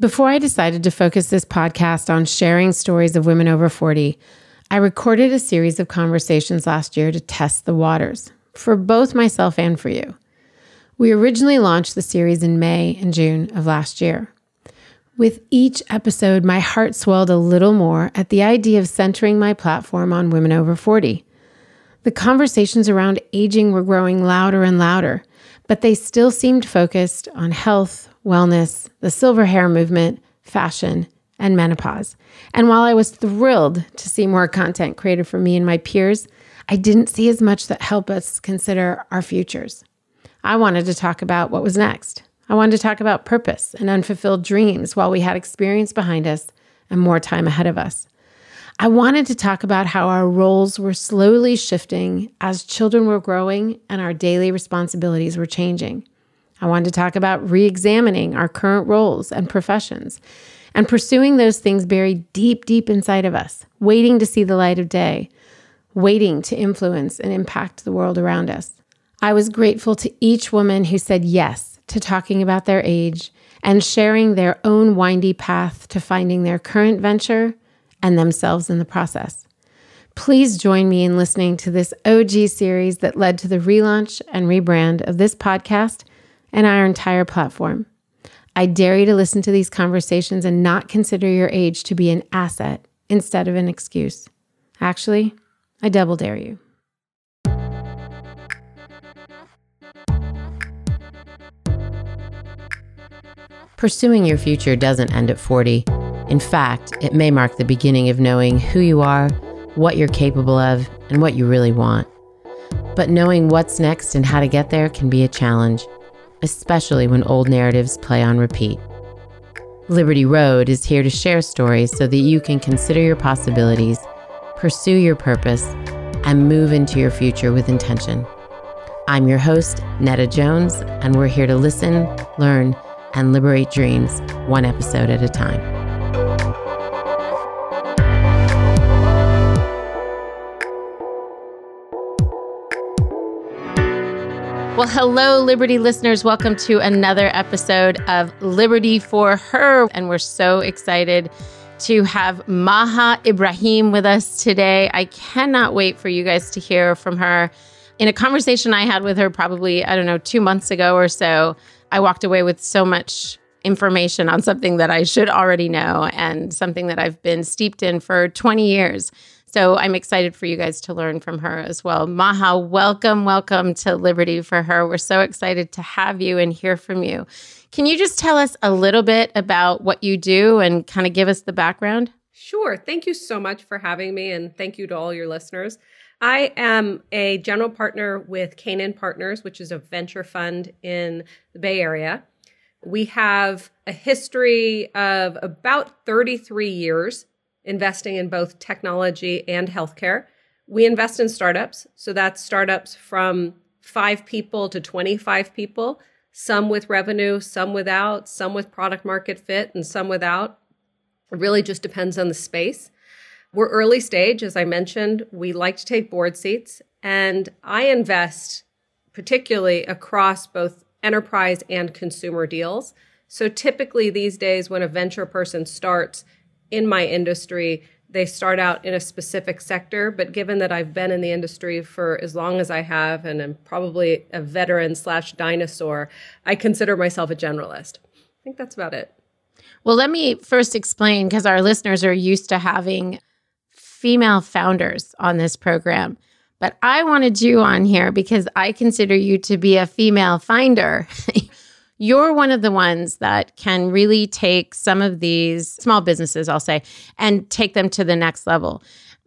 Before I decided to focus this podcast on sharing stories of women over 40, I recorded a series of conversations last year to test the waters for both myself and for you. We originally launched the series in May and June of last year. With each episode, my heart swelled a little more at the idea of centering my platform on women over 40. The conversations around aging were growing louder and louder, but they still seemed focused on health, wellness, the silver hair movement, fashion, and menopause. And while I was thrilled to see more content created for me and my peers, I didn't see as much that helped us consider our futures. I wanted to talk about what was next. I wanted to talk about purpose and unfulfilled dreams while we had experience behind us and more time ahead of us. I wanted to talk about how our roles were slowly shifting as children were growing and our daily responsibilities were changing. I wanted to talk about re examining our current roles and professions and pursuing those things buried deep, deep inside of us, waiting to see the light of day, waiting to influence and impact the world around us. I was grateful to each woman who said yes to talking about their age and sharing their own windy path to finding their current venture and themselves in the process. Please join me in listening to this OG series that led to the relaunch and rebrand of this podcast and our entire platform. I dare you to listen to these conversations and not consider your age to be an asset instead of an excuse. Actually, I double dare you. Pursuing your future doesn't end at 40. In fact, it may mark the beginning of knowing who you are, what you're capable of, and what you really want. But knowing what's next and how to get there can be a challenge, especially when old narratives play on repeat. Liberty Road is here to share stories so that you can consider your possibilities, pursue your purpose, and move into your future with intention. I'm your host, Netta Jones, and we're here to listen, learn, and liberate dreams one episode at a time. Well, hello, Liberty listeners. Welcome to another episode of Liberty for Her. And we're so excited to have Maha Ibrahim with us today. I cannot wait for you guys to hear from her. In a conversation I had with her probably, I don't know, two months ago or so, I walked away with so much information on something that I should already know and something that I've been steeped in for 20 years. So I'm excited for you guys to learn from her as well. Maha, welcome, welcome to Liberty for Her. We're so excited to have you and hear from you. Can you just tell us a little bit about what you do and kind of give us the background? Sure. Thank you so much for having me, and thank you to all your listeners. I am a general partner with Canaan Partners, which is a venture fund in the Bay Area. We have a history of about 33 years investing in both technology and healthcare. We invest in startups. So that's startups from five people to 25 people, some with revenue, some without, some with product market fit, and some without. It really just depends on the space. We're early stage, as I mentioned. We like to take board seats, and I invest particularly across both enterprise and consumer deals. So typically these days, when a venture person starts in my industry, they start out in a specific sector. But given that I've been in the industry for as long as I have, and I'm probably a veteran slash dinosaur, I consider myself a generalist. I think that's about it. Well, let me first explain because our listeners are used to having female founders on this program. But I wanted you on here because I consider you to be a female finder. You're one of the ones that can really take some of these small businesses, I'll say, and take them to the next level.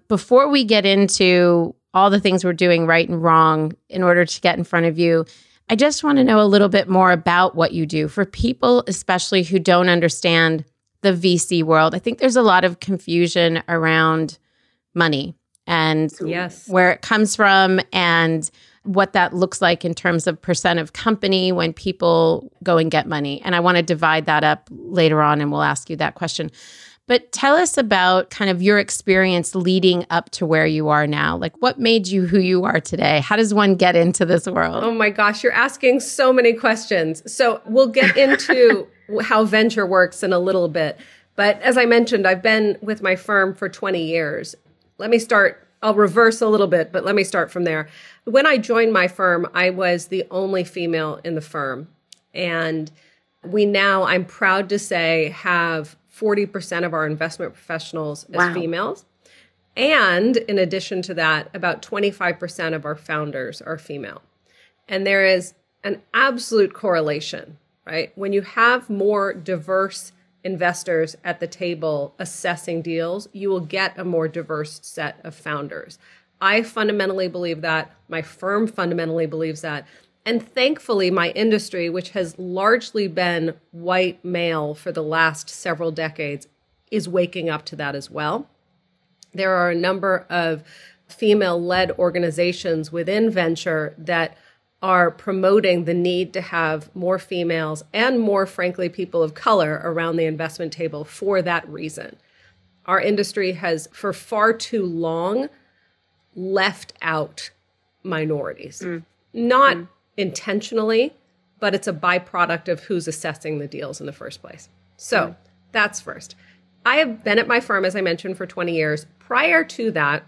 Before we get into all the things we're doing right and wrong in order to get in front of you, I just want to know a little bit more about what you do for people, especially who don't understand the VC world. I think there's a lot of confusion around money and yes. where it comes from and what that looks like in terms of percent of company when people go and get money. And I want to divide that up later on and we'll ask you that question. But tell us about kind of your experience leading up to where you are now. Like, what made you who you are today? How does one get into this world? Oh my gosh, you're asking so many questions. So, we'll get into how venture works in a little bit. But as I mentioned, I've been with my firm for 20 years. Let me start, I'll reverse a little bit, but let me start from there. When I joined my firm, I was the only female in the firm. And we now, I'm proud to say, have 40% of our investment professionals as wow. females. And in addition to that, about 25% of our founders are female. And there is an absolute correlation, right? When you have more diverse investors at the table assessing deals, you will get a more diverse set of founders. I fundamentally believe that. My firm fundamentally believes that. And thankfully, my industry, which has largely been white male for the last several decades, is waking up to that as well. There are a number of female led organizations within venture that are promoting the need to have more females and more, frankly, people of color around the investment table for that reason. Our industry has, for far too long, left out minorities. Mm. Not mm. intentionally, but it's a byproduct of who's assessing the deals in the first place. So mm. that's first. I have been at my firm, as I mentioned, for 20 years. Prior to that,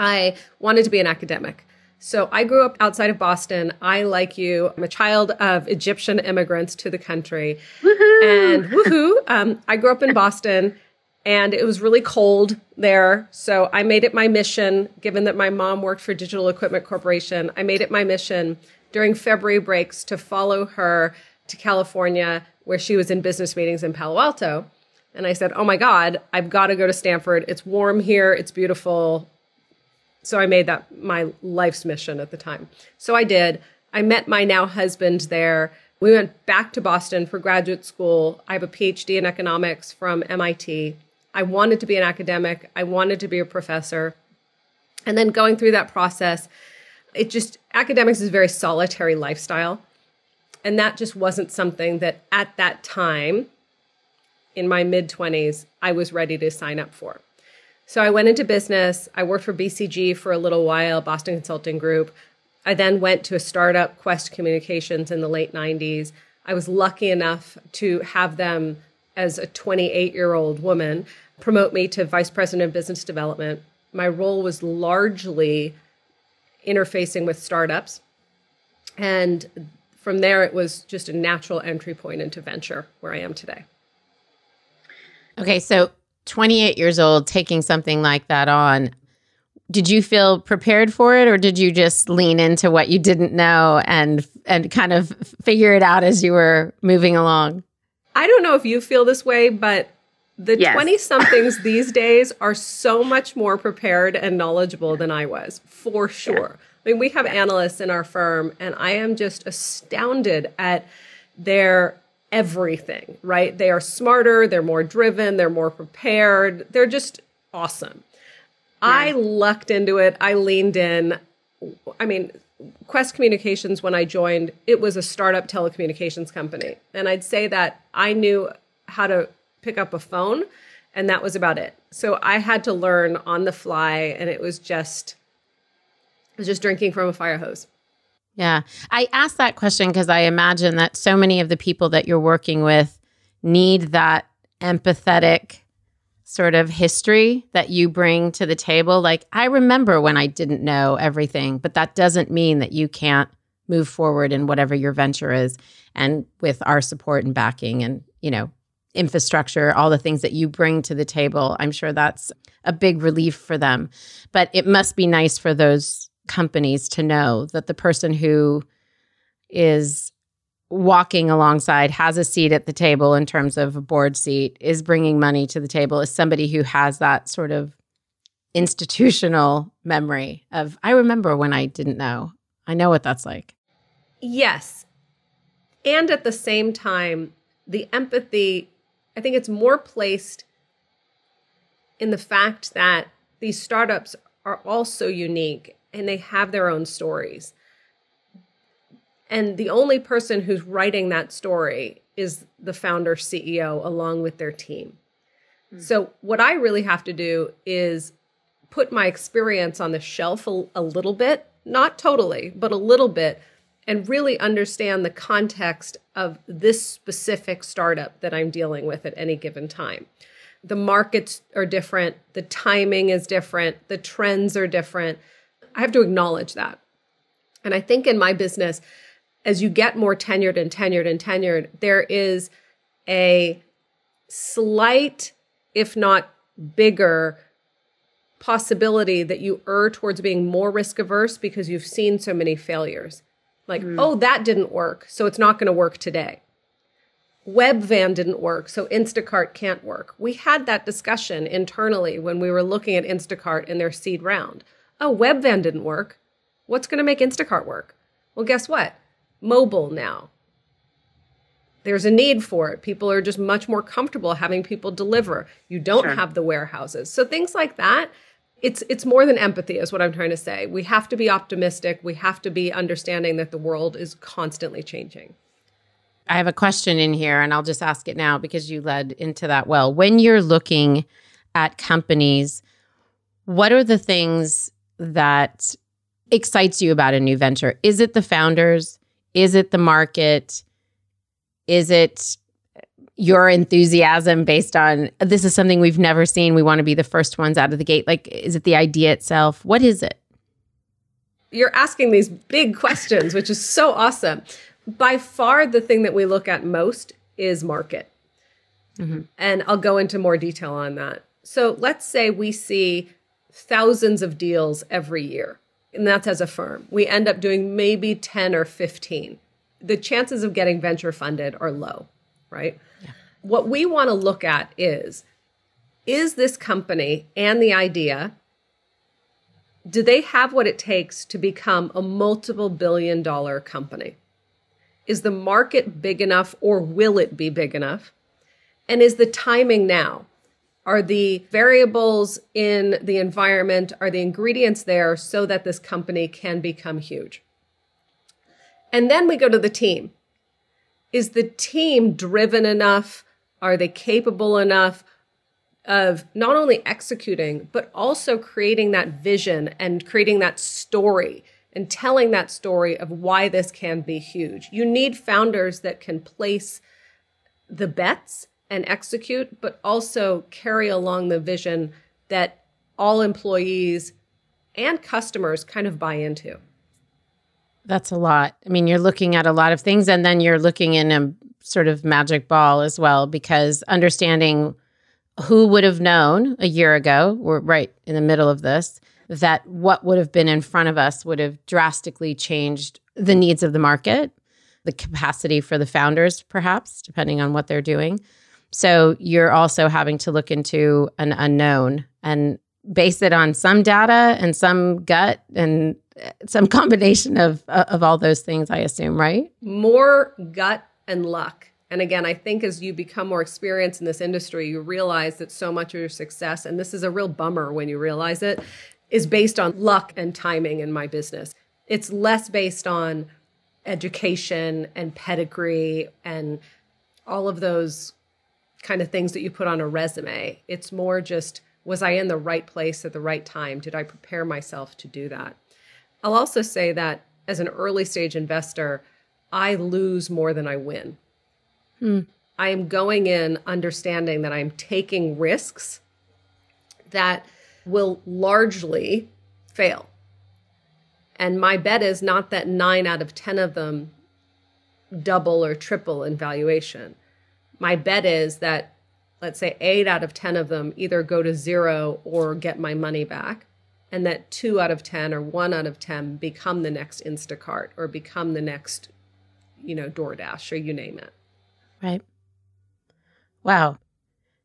I wanted to be an academic. So I grew up outside of Boston. I, like you, I'm a child of Egyptian immigrants to the country. Woo-hoo! And woohoo, um, I grew up in Boston and it was really cold there. So I made it my mission, given that my mom worked for Digital Equipment Corporation, I made it my mission during February breaks to follow her to California, where she was in business meetings in Palo Alto. And I said, Oh my God, I've got to go to Stanford. It's warm here, it's beautiful. So I made that my life's mission at the time. So I did. I met my now husband there. We went back to Boston for graduate school. I have a PhD in economics from MIT. I wanted to be an academic, I wanted to be a professor. And then going through that process, it just, academics is a very solitary lifestyle. And that just wasn't something that at that time, in my mid 20s, I was ready to sign up for. So I went into business. I worked for BCG for a little while, Boston Consulting Group. I then went to a startup, Qwest Communications, in the late 90s. I was lucky enough to have them, as a 28 year old woman, promote me to vice president of business development. My role was largely interfacing with startups. And from there, it was just a natural entry point into venture where I am today. Okay, so 28 years old taking something like that on, did you feel prepared for it or did you just lean into what you didn't know and and kind of figure it out as you were moving along? I don't know if you feel this way, but the 20 yes. somethings these days are so much more prepared and knowledgeable than I was, for sure. Yeah. I mean, we have yeah. analysts in our firm, and I am just astounded at their everything, right? They are smarter, they're more driven, they're more prepared. They're just awesome. Yeah. I lucked into it. I leaned in. I mean, Qwest Communications, when I joined, it was a startup telecommunications company. And I'd say that I knew how to pick up a phone, and that was about it. So I had to learn on the fly, and it was just, it was just drinking from a fire hose. Yeah. I asked that question because I imagine that so many of the people that you're working with need that empathetic sort of history that you bring to the table. Like, I remember when I didn't know everything, but that doesn't mean that you can't move forward in whatever your venture is. And with our support and backing and, you know, infrastructure, all the things that you bring to the table, I'm sure that's a big relief for them. But it must be nice for those companies to know that the person who is walking alongside has a seat at the table in terms of a board seat is bringing money to the table is somebody who has that sort of institutional memory of i remember when i didn't know. I know what that's like. Yes. And at the same time the empathy i think it's more placed in the fact that these startups are all so unique and they have their own stories. And the only person who's writing that story is the founder CEO along with their team. Mm. So, what I really have to do is put my experience on the shelf a, a little bit, not totally, but a little bit, and really understand the context of this specific startup that I'm dealing with at any given time. The markets are different, the timing is different, the trends are different. I have to acknowledge that. And I think in my business, as you get more tenured and tenured and tenured, there is a slight, if not bigger, possibility that you err towards being more risk averse because you've seen so many failures. Like, mm. oh, that didn't work, so it's not going to work today. Webvan didn't work, so Instacart can't work. We had that discussion internally when we were looking at Instacart in their seed round. Oh, Webvan didn't work. What's going to make Instacart work? Well, guess what? Mobile now. There's a need for it. People are just much more comfortable having people deliver. You don't sure. have the warehouses. So things like that it's it's more than empathy is what i'm trying to say we have to be optimistic we have to be understanding that the world is constantly changing i have a question in here and i'll just ask it now because you led into that well when you're looking at companies what are the things that excites you about a new venture is it the founders is it the market is it your enthusiasm based on this is something we've never seen. We want to be the first ones out of the gate. Like, is it the idea itself? What is it? You're asking these big questions, which is so awesome. By far, the thing that we look at most is market. Mm-hmm. And I'll go into more detail on that. So let's say we see thousands of deals every year, and that's as a firm. We end up doing maybe 10 or 15. The chances of getting venture funded are low, right? What we want to look at is is this company and the idea do they have what it takes to become a multiple billion dollar company? Is the market big enough or will it be big enough? And is the timing now? Are the variables in the environment, are the ingredients there so that this company can become huge? And then we go to the team. Is the team driven enough are they capable enough of not only executing, but also creating that vision and creating that story and telling that story of why this can be huge? You need founders that can place the bets and execute, but also carry along the vision that all employees and customers kind of buy into. That's a lot. I mean, you're looking at a lot of things, and then you're looking in a sort of magic ball as well because understanding who would have known a year ago, we're right in the middle of this, that what would have been in front of us would have drastically changed the needs of the market, the capacity for the founders, perhaps, depending on what they're doing. So you're also having to look into an unknown and base it on some data and some gut and uh, some combination of uh, of all those things i assume right more gut and luck. And again, I think as you become more experienced in this industry, you realize that so much of your success, and this is a real bummer when you realize it, is based on luck and timing in my business. It's less based on education and pedigree and all of those kind of things that you put on a resume. It's more just was I in the right place at the right time? Did I prepare myself to do that? I'll also say that as an early stage investor, I lose more than I win. Hmm. I am going in understanding that I'm taking risks that will largely fail. And my bet is not that nine out of 10 of them double or triple in valuation. My bet is that, let's say, eight out of 10 of them either go to zero or get my money back, and that two out of 10 or one out of 10 become the next Instacart or become the next you know, DoorDash or you name it. Right. Wow.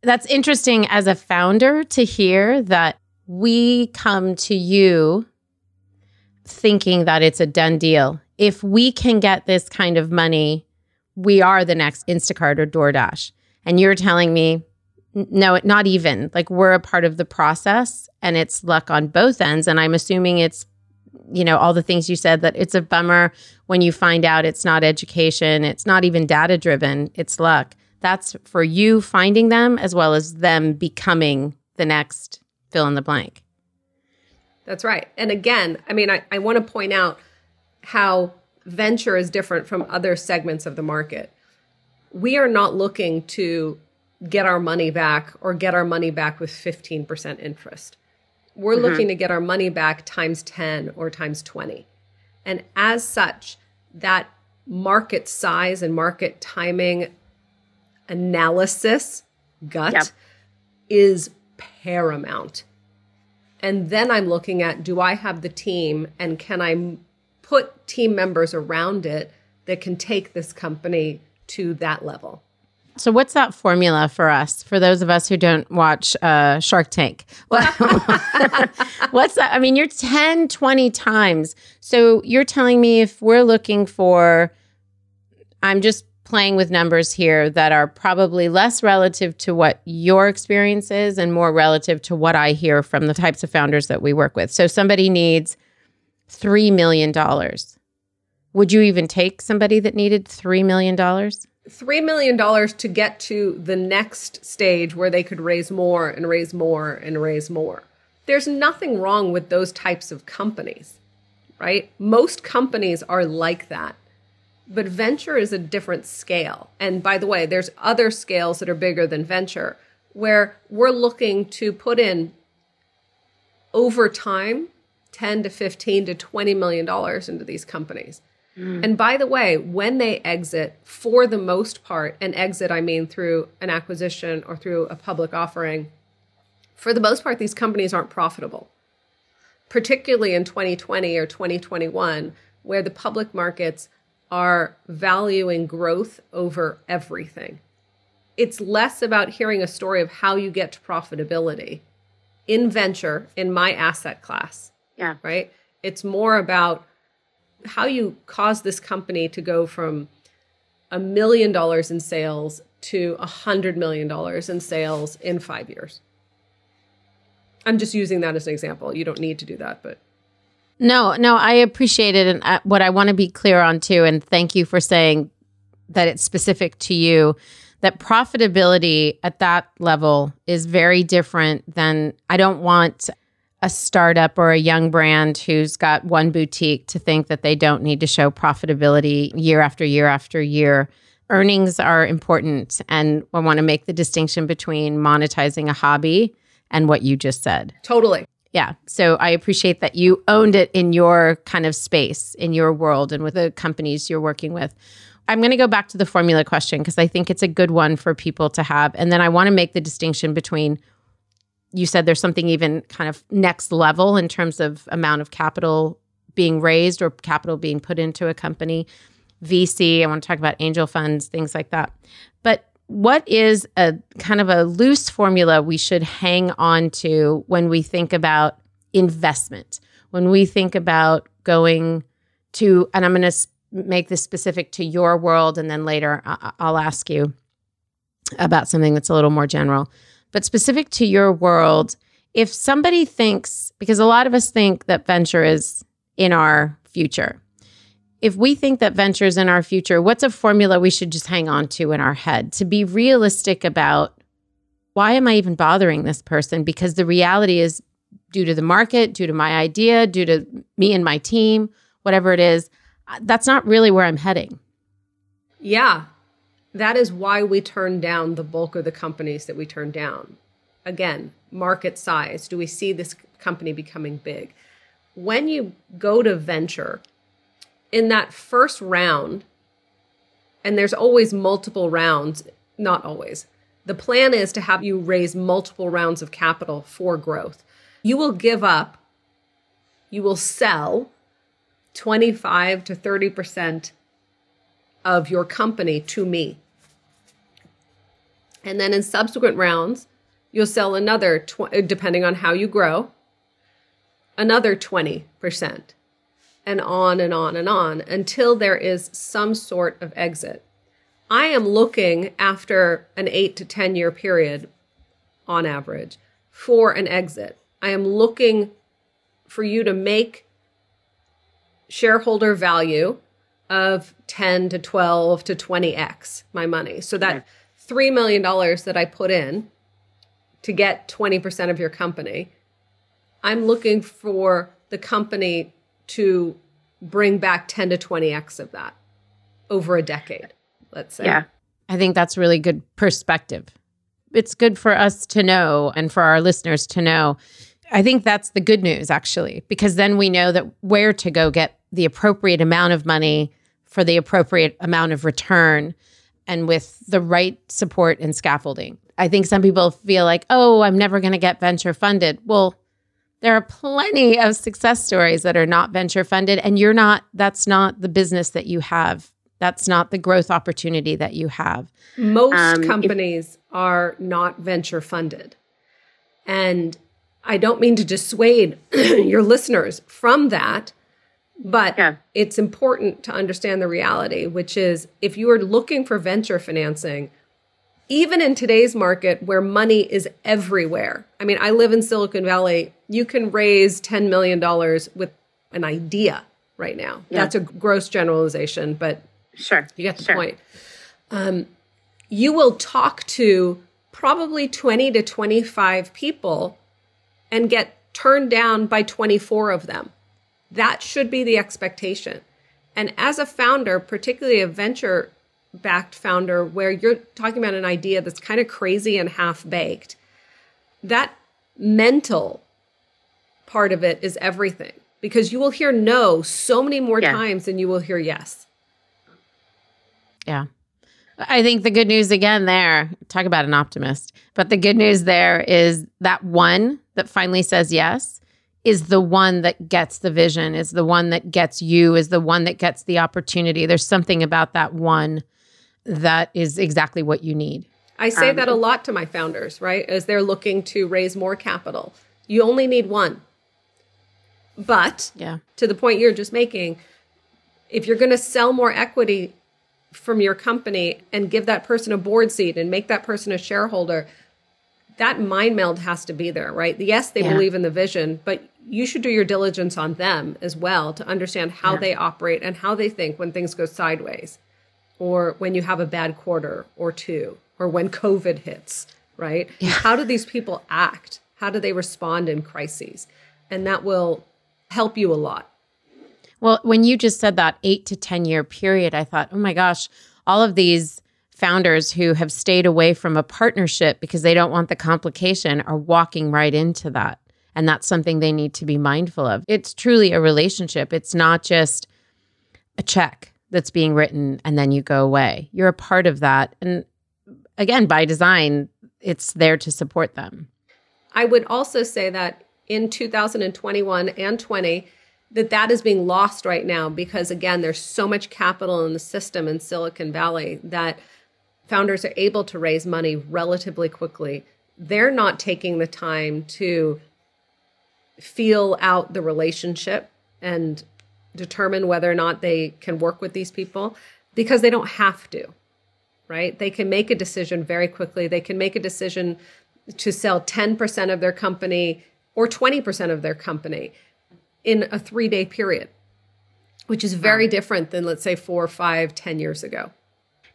That's interesting as a founder to hear that we come to you thinking that it's a done deal. If we can get this kind of money, we are the next Instacart or DoorDash. And you're telling me, no, not even. Like we're a part of the process and it's luck on both ends. And I'm assuming it's you know, all the things you said that it's a bummer when you find out it's not education, it's not even data driven, it's luck. That's for you finding them as well as them becoming the next fill in the blank. That's right. And again, I mean, I, I want to point out how venture is different from other segments of the market. We are not looking to get our money back or get our money back with 15% interest. We're mm-hmm. looking to get our money back times 10 or times 20. And as such, that market size and market timing analysis gut yep. is paramount. And then I'm looking at do I have the team and can I put team members around it that can take this company to that level? So, what's that formula for us, for those of us who don't watch uh, Shark Tank? what's that? I mean, you're 10, 20 times. So, you're telling me if we're looking for, I'm just playing with numbers here that are probably less relative to what your experience is and more relative to what I hear from the types of founders that we work with. So, somebody needs $3 million. Would you even take somebody that needed $3 million? $3 million to get to the next stage where they could raise more and raise more and raise more. There's nothing wrong with those types of companies, right? Most companies are like that. But venture is a different scale. And by the way, there's other scales that are bigger than venture where we're looking to put in over time 10 to 15 to 20 million dollars into these companies. Mm. And by the way, when they exit, for the most part, and exit, I mean through an acquisition or through a public offering, for the most part, these companies aren't profitable, particularly in 2020 or 2021, where the public markets are valuing growth over everything. It's less about hearing a story of how you get to profitability in venture, in my asset class. Yeah. Right? It's more about how you cause this company to go from a million dollars in sales to a hundred million dollars in sales in five years. I'm just using that as an example. You don't need to do that, but no, no, I appreciate it, and I, what I want to be clear on too, and thank you for saying that it's specific to you. That profitability at that level is very different than I don't want a startup or a young brand who's got one boutique to think that they don't need to show profitability year after year after year. Earnings are important. And I want to make the distinction between monetizing a hobby and what you just said. Totally. Yeah. So I appreciate that you owned it in your kind of space, in your world, and with the companies you're working with. I'm going to go back to the formula question because I think it's a good one for people to have. And then I want to make the distinction between you said there's something even kind of next level in terms of amount of capital being raised or capital being put into a company. VC, I want to talk about angel funds, things like that. But what is a kind of a loose formula we should hang on to when we think about investment? When we think about going to, and I'm going to make this specific to your world, and then later I'll ask you about something that's a little more general but specific to your world, if somebody thinks, because a lot of us think that venture is in our future, if we think that venture is in our future, what's a formula we should just hang on to in our head to be realistic about why am I even bothering this person? Because the reality is, due to the market, due to my idea, due to me and my team, whatever it is, uh, that's not really where I'm heading. Yeah that is why we turn down the bulk of the companies that we turn down. Again, market size. Do we see this company becoming big? When you go to venture, in that first round, and there's always multiple rounds, not always. The plan is to have you raise multiple rounds of capital for growth. You will give up, you will sell 25 to 30% of your company to me. And then in subsequent rounds, you'll sell another, tw- uh, depending on how you grow, another 20%, and on and on and on until there is some sort of exit. I am looking after an eight to 10 year period on average for an exit. I am looking for you to make shareholder value of 10 to 12 to 20x my money. So that $3 million that I put in to get 20% of your company, I'm looking for the company to bring back 10 to 20x of that over a decade, let's say. Yeah. I think that's really good perspective. It's good for us to know and for our listeners to know. I think that's the good news, actually, because then we know that where to go get the appropriate amount of money for the appropriate amount of return and with the right support and scaffolding. I think some people feel like, oh, I'm never going to get venture funded. Well, there are plenty of success stories that are not venture funded, and you're not, that's not the business that you have. That's not the growth opportunity that you have. Most um, companies if- are not venture funded. And I don't mean to dissuade your listeners from that, but yeah. it's important to understand the reality, which is if you are looking for venture financing, even in today's market where money is everywhere. I mean, I live in Silicon Valley. You can raise $10 million with an idea right now. Yeah. That's a gross generalization, but sure. You get the sure. point. Um, you will talk to probably 20 to 25 people and get turned down by 24 of them. That should be the expectation. And as a founder, particularly a venture backed founder where you're talking about an idea that's kind of crazy and half baked, that mental part of it is everything because you will hear no so many more yeah. times than you will hear yes. Yeah. I think the good news again there, talk about an optimist, but the good news there is that one that finally says yes is the one that gets the vision, is the one that gets you, is the one that gets the opportunity. There's something about that one that is exactly what you need. I say um, that a lot to my founders, right? As they're looking to raise more capital. You only need one. But yeah. to the point you're just making, if you're going to sell more equity from your company and give that person a board seat and make that person a shareholder, that mind meld has to be there, right? Yes, they yeah. believe in the vision, but you should do your diligence on them as well to understand how yeah. they operate and how they think when things go sideways or when you have a bad quarter or two or when COVID hits, right? Yeah. How do these people act? How do they respond in crises? And that will help you a lot. Well, when you just said that eight to 10 year period, I thought, oh my gosh, all of these founders who have stayed away from a partnership because they don't want the complication are walking right into that. And that's something they need to be mindful of. It's truly a relationship, it's not just a check that's being written and then you go away. You're a part of that. And again, by design, it's there to support them. I would also say that in 2021 and 20 that that is being lost right now because again there's so much capital in the system in Silicon Valley that founders are able to raise money relatively quickly. They're not taking the time to feel out the relationship and determine whether or not they can work with these people because they don't have to, right? They can make a decision very quickly. They can make a decision to sell 10% of their company or 20% of their company in a three day period, which is very different than, let's say, four, five, ten years ago.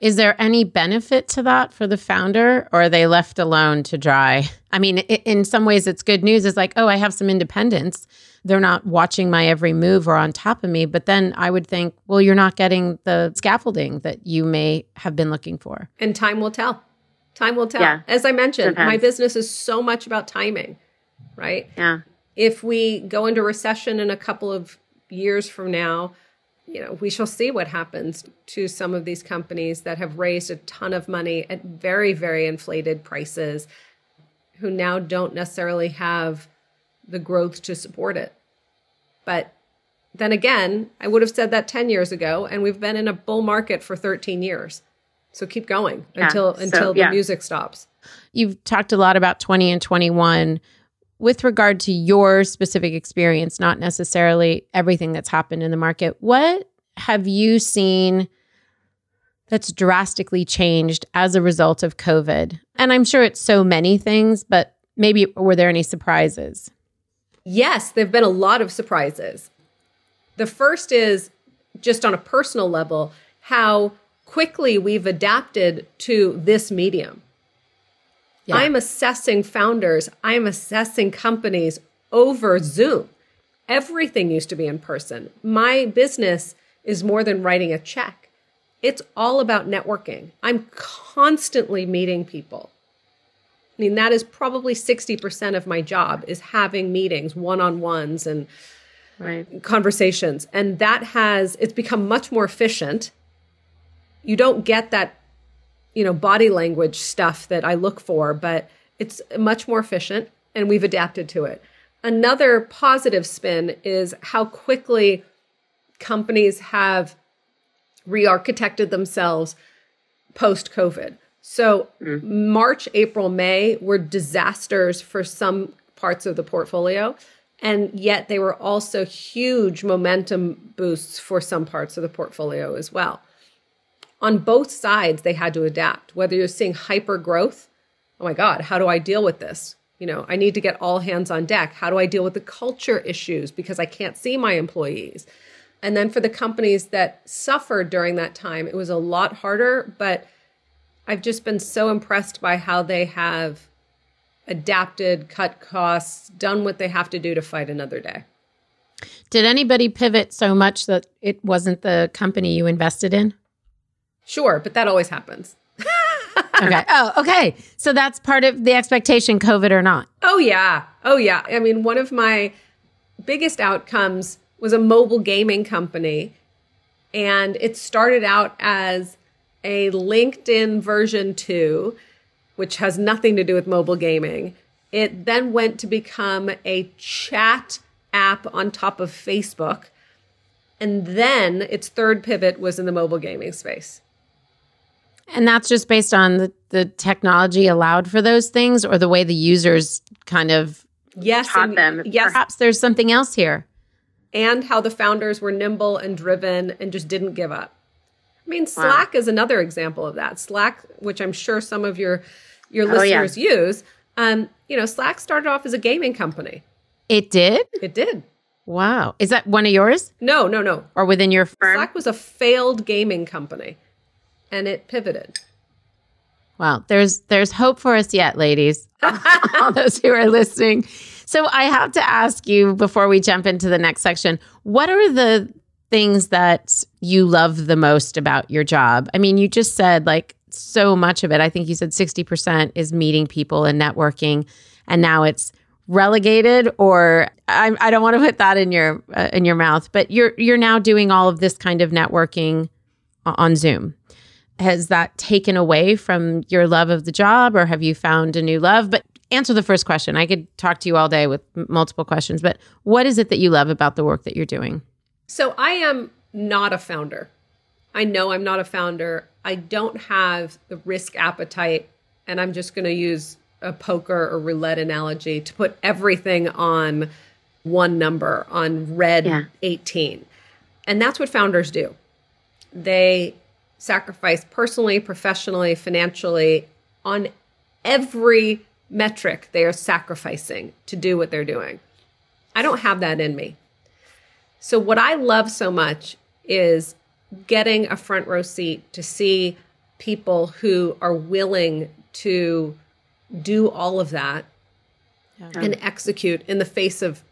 Is there any benefit to that for the founder, or are they left alone to dry? I mean, in some ways, it's good news. It's like, oh, I have some independence. They're not watching my every move or on top of me. But then I would think, well, you're not getting the scaffolding that you may have been looking for. And time will tell. Time will tell. Yeah. As I mentioned, Depends. my business is so much about timing, right? Yeah. If we go into recession in a couple of years from now, you know, we shall see what happens to some of these companies that have raised a ton of money at very, very inflated prices, who now don't necessarily have the growth to support it. But then again, I would have said that 10 years ago, and we've been in a bull market for 13 years. So keep going yeah, until so, until the yeah. music stops. You've talked a lot about 20 and 21 with regard to your specific experience, not necessarily everything that's happened in the market, what have you seen that's drastically changed as a result of COVID? And I'm sure it's so many things, but maybe were there any surprises? Yes, there have been a lot of surprises. The first is just on a personal level, how quickly we've adapted to this medium. Yeah. I'm assessing founders, I'm assessing companies over Zoom. Everything used to be in person. My business is more than writing a check. It's all about networking. I'm constantly meeting people. I mean, that is probably 60% of my job is having meetings, one-on-ones and right. conversations. And that has it's become much more efficient. You don't get that you know, body language stuff that I look for, but it's much more efficient and we've adapted to it. Another positive spin is how quickly companies have re-architected themselves post COVID. So mm. March, April, May were disasters for some parts of the portfolio. And yet they were also huge momentum boosts for some parts of the portfolio as well. On both sides, they had to adapt. Whether you're seeing hyper growth, oh my God, how do I deal with this? You know, I need to get all hands on deck. How do I deal with the culture issues because I can't see my employees? And then for the companies that suffered during that time, it was a lot harder, but I've just been so impressed by how they have adapted, cut costs, done what they have to do to fight another day. Did anybody pivot so much that it wasn't the company you invested in? Sure, but that always happens. okay. Oh, okay. So that's part of the expectation, COVID or not. Oh, yeah. Oh, yeah. I mean, one of my biggest outcomes was a mobile gaming company. And it started out as a LinkedIn version 2, which has nothing to do with mobile gaming. It then went to become a chat app on top of Facebook. And then its third pivot was in the mobile gaming space. And that's just based on the, the technology allowed for those things or the way the users kind of yes, taught them. Yes. Perhaps there's something else here and how the founders were nimble and driven and just didn't give up. I mean, Slack wow. is another example of that. Slack, which I'm sure some of your your oh, listeners yeah. use, um, you know, Slack started off as a gaming company. It did. It did. Wow. Is that one of yours? No, no, no. Or within your firm? Slack was a failed gaming company, and it pivoted. Wow. There's there's hope for us yet, ladies. All those who are listening. So I have to ask you before we jump into the next section, what are the things that you love the most about your job? I mean, you just said like so much of it. I think you said 60% is meeting people and networking and now it's relegated or I, I don't want to put that in your uh, in your mouth, but you're you're now doing all of this kind of networking on Zoom has that taken away from your love of the job or have you found a new love but answer the first question. I could talk to you all day with multiple questions, but what is it that you love about the work that you're doing? So I am not a founder. I know I'm not a founder. I don't have the risk appetite, and I'm just going to use a poker or roulette analogy to put everything on one number on red yeah. 18. And that's what founders do. They sacrifice personally, professionally, financially on every metric they are sacrificing to do what they're doing. I don't have that in me. So, what I love so much is getting a front row seat to see people who are willing to do all of that yeah. and execute in the face of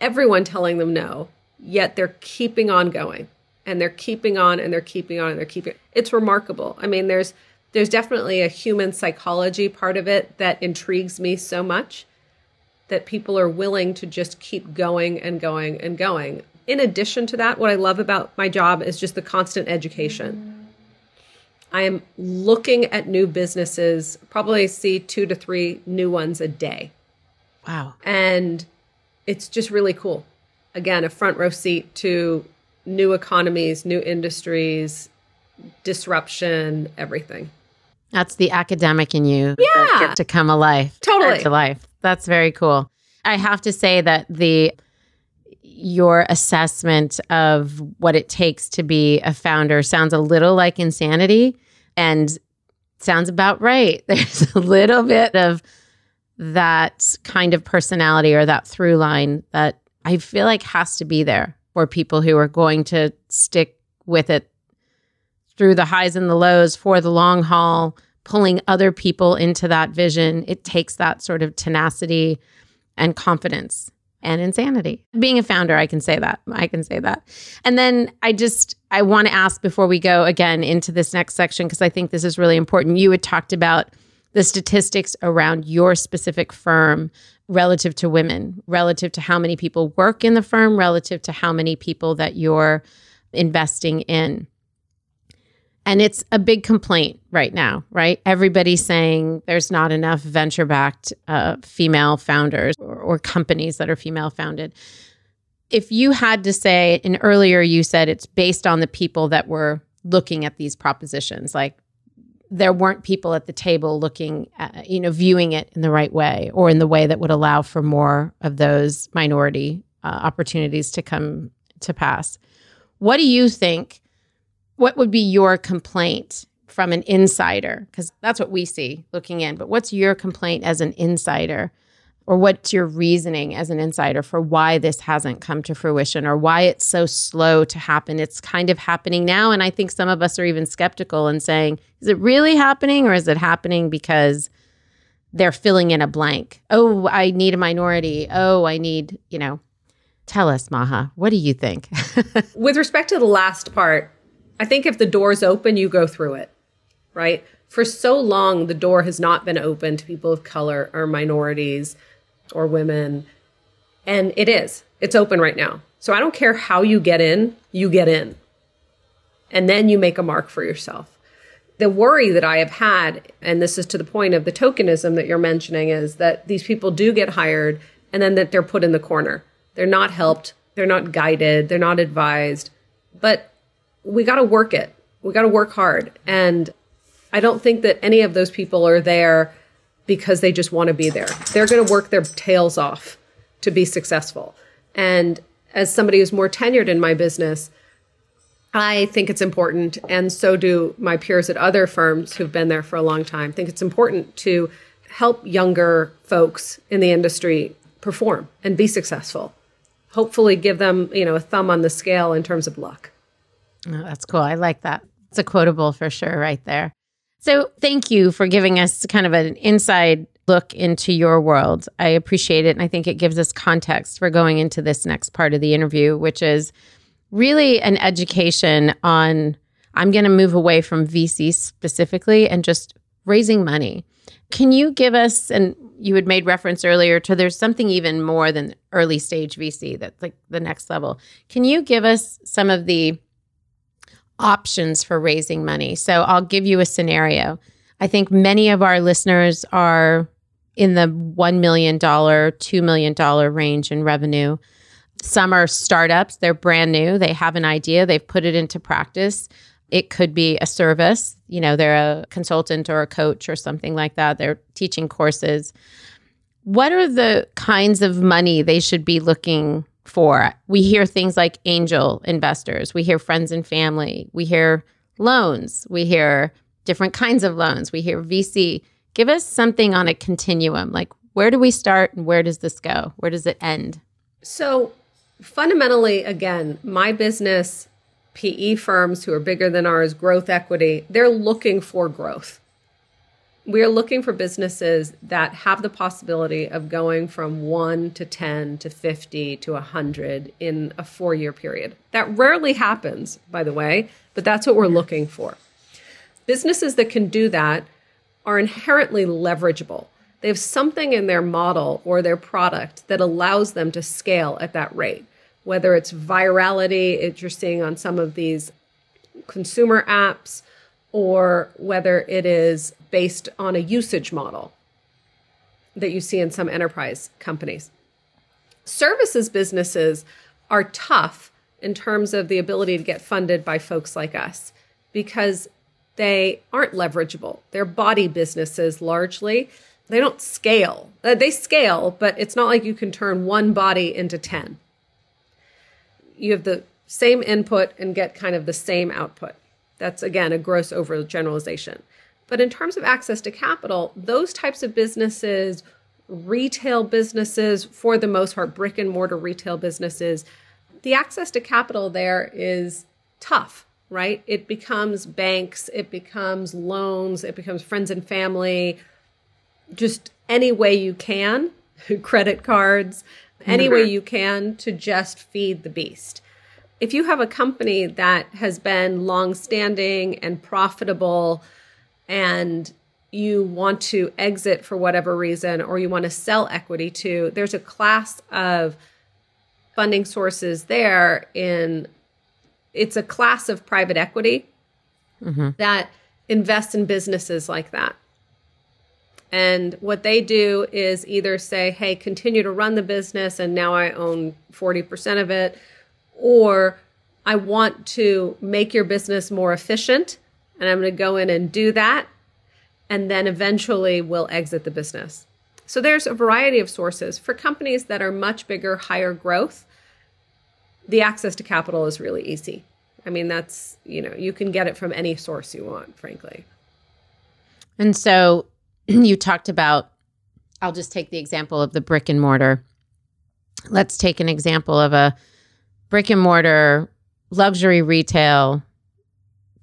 everyone telling them no, yet they're keeping on going and they're keeping on and they're keeping on and they're keeping it's remarkable. I mean, there's there's definitely a human psychology part of it that intrigues me so much that people are willing to just keep going and going and going. In addition to that, what I love about my job is just the constant education. I am looking at new businesses, probably see two to three new ones a day. Wow. And it's just really cool. Again, a front row seat to new economies, new industries, disruption, everything. That's the academic in you. Yeah. To come alive. Totally. To life. That's very cool. I have to say that the your assessment of what it takes to be a founder sounds a little like insanity and sounds about right. There's a little bit of that kind of personality or that through line that I feel like has to be there for people who are going to stick with it through the highs and the lows for the long haul, pulling other people into that vision. It takes that sort of tenacity and confidence. and insanity. Being a founder, I can say that. I can say that. And then I just I want to ask before we go again into this next section because I think this is really important. You had talked about the statistics around your specific firm relative to women, relative to how many people work in the firm, relative to how many people that you're investing in. And it's a big complaint right now, right? Everybody's saying there's not enough venture backed uh, female founders or, or companies that are female founded. If you had to say, and earlier you said it's based on the people that were looking at these propositions, like there weren't people at the table looking at, you know, viewing it in the right way or in the way that would allow for more of those minority uh, opportunities to come to pass. What do you think what would be your complaint from an insider? Because that's what we see looking in. But what's your complaint as an insider? Or what's your reasoning as an insider for why this hasn't come to fruition or why it's so slow to happen? It's kind of happening now. And I think some of us are even skeptical and saying, is it really happening or is it happening because they're filling in a blank? Oh, I need a minority. Oh, I need, you know, tell us, Maha, what do you think? With respect to the last part, I think if the door's open, you go through it, right? For so long, the door has not been open to people of color or minorities or women. And it is. It's open right now. So I don't care how you get in, you get in. And then you make a mark for yourself. The worry that I have had, and this is to the point of the tokenism that you're mentioning, is that these people do get hired and then that they're put in the corner. They're not helped, they're not guided, they're not advised. But we got to work it. We got to work hard. And I don't think that any of those people are there because they just want to be there. They're going to work their tails off to be successful. And as somebody who's more tenured in my business, I think it's important, and so do my peers at other firms who've been there for a long time. Think it's important to help younger folks in the industry perform and be successful. Hopefully, give them you know a thumb on the scale in terms of luck. Oh, that's cool. I like that. It's a quotable for sure, right there. So, thank you for giving us kind of an inside look into your world. I appreciate it. And I think it gives us context for going into this next part of the interview, which is really an education on I'm going to move away from VC specifically and just raising money. Can you give us, and you had made reference earlier to there's something even more than early stage VC that's like the next level. Can you give us some of the options for raising money. So I'll give you a scenario. I think many of our listeners are in the $1 million, $2 million range in revenue. Some are startups, they're brand new, they have an idea, they've put it into practice. It could be a service, you know, they're a consultant or a coach or something like that. They're teaching courses. What are the kinds of money they should be looking for. We hear things like angel investors, we hear friends and family, we hear loans, we hear different kinds of loans, we hear VC. Give us something on a continuum. Like, where do we start and where does this go? Where does it end? So, fundamentally, again, my business, PE firms who are bigger than ours, growth equity, they're looking for growth we are looking for businesses that have the possibility of going from 1 to 10 to 50 to 100 in a 4 year period. That rarely happens, by the way, but that's what we're looking for. Businesses that can do that are inherently leverageable. They have something in their model or their product that allows them to scale at that rate. Whether it's virality, it you're seeing on some of these consumer apps, or whether it is based on a usage model that you see in some enterprise companies. Services businesses are tough in terms of the ability to get funded by folks like us because they aren't leverageable. They're body businesses largely. They don't scale. Uh, they scale, but it's not like you can turn one body into 10. You have the same input and get kind of the same output. That's again a gross overgeneralization. But in terms of access to capital, those types of businesses, retail businesses, for the most part, brick and mortar retail businesses, the access to capital there is tough, right? It becomes banks, it becomes loans, it becomes friends and family, just any way you can, credit cards. any mm-hmm. way you can to just feed the beast. If you have a company that has been long-standing and profitable and you want to exit for whatever reason or you want to sell equity to, there's a class of funding sources there in it's a class of private equity mm-hmm. that invest in businesses like that. And what they do is either say, hey, continue to run the business and now I own 40% of it, or I want to make your business more efficient and I'm going to go in and do that. And then eventually we'll exit the business. So there's a variety of sources. For companies that are much bigger, higher growth, the access to capital is really easy. I mean, that's, you know, you can get it from any source you want, frankly. And so you talked about, I'll just take the example of the brick and mortar. Let's take an example of a brick and mortar luxury retail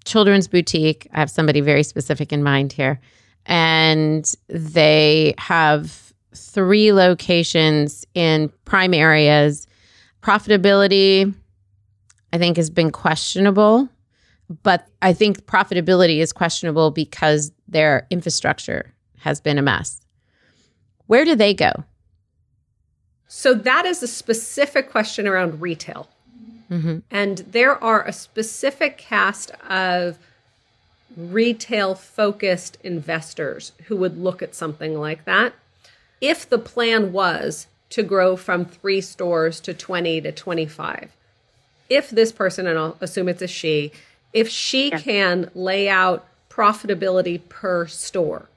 children's boutique. I have somebody very specific in mind here. And they have three locations in prime areas. Profitability, I think, has been questionable. But I think profitability is questionable because their infrastructure has been a mess. Where do they go? So that is a specific question around retail. Mm-hmm. And there are a specific cast of retail focused investors who would look at something like that. If the plan was to grow from three stores to 20 to 25, if this person, and I'll assume it's a she, if she yeah. can lay out profitability per store,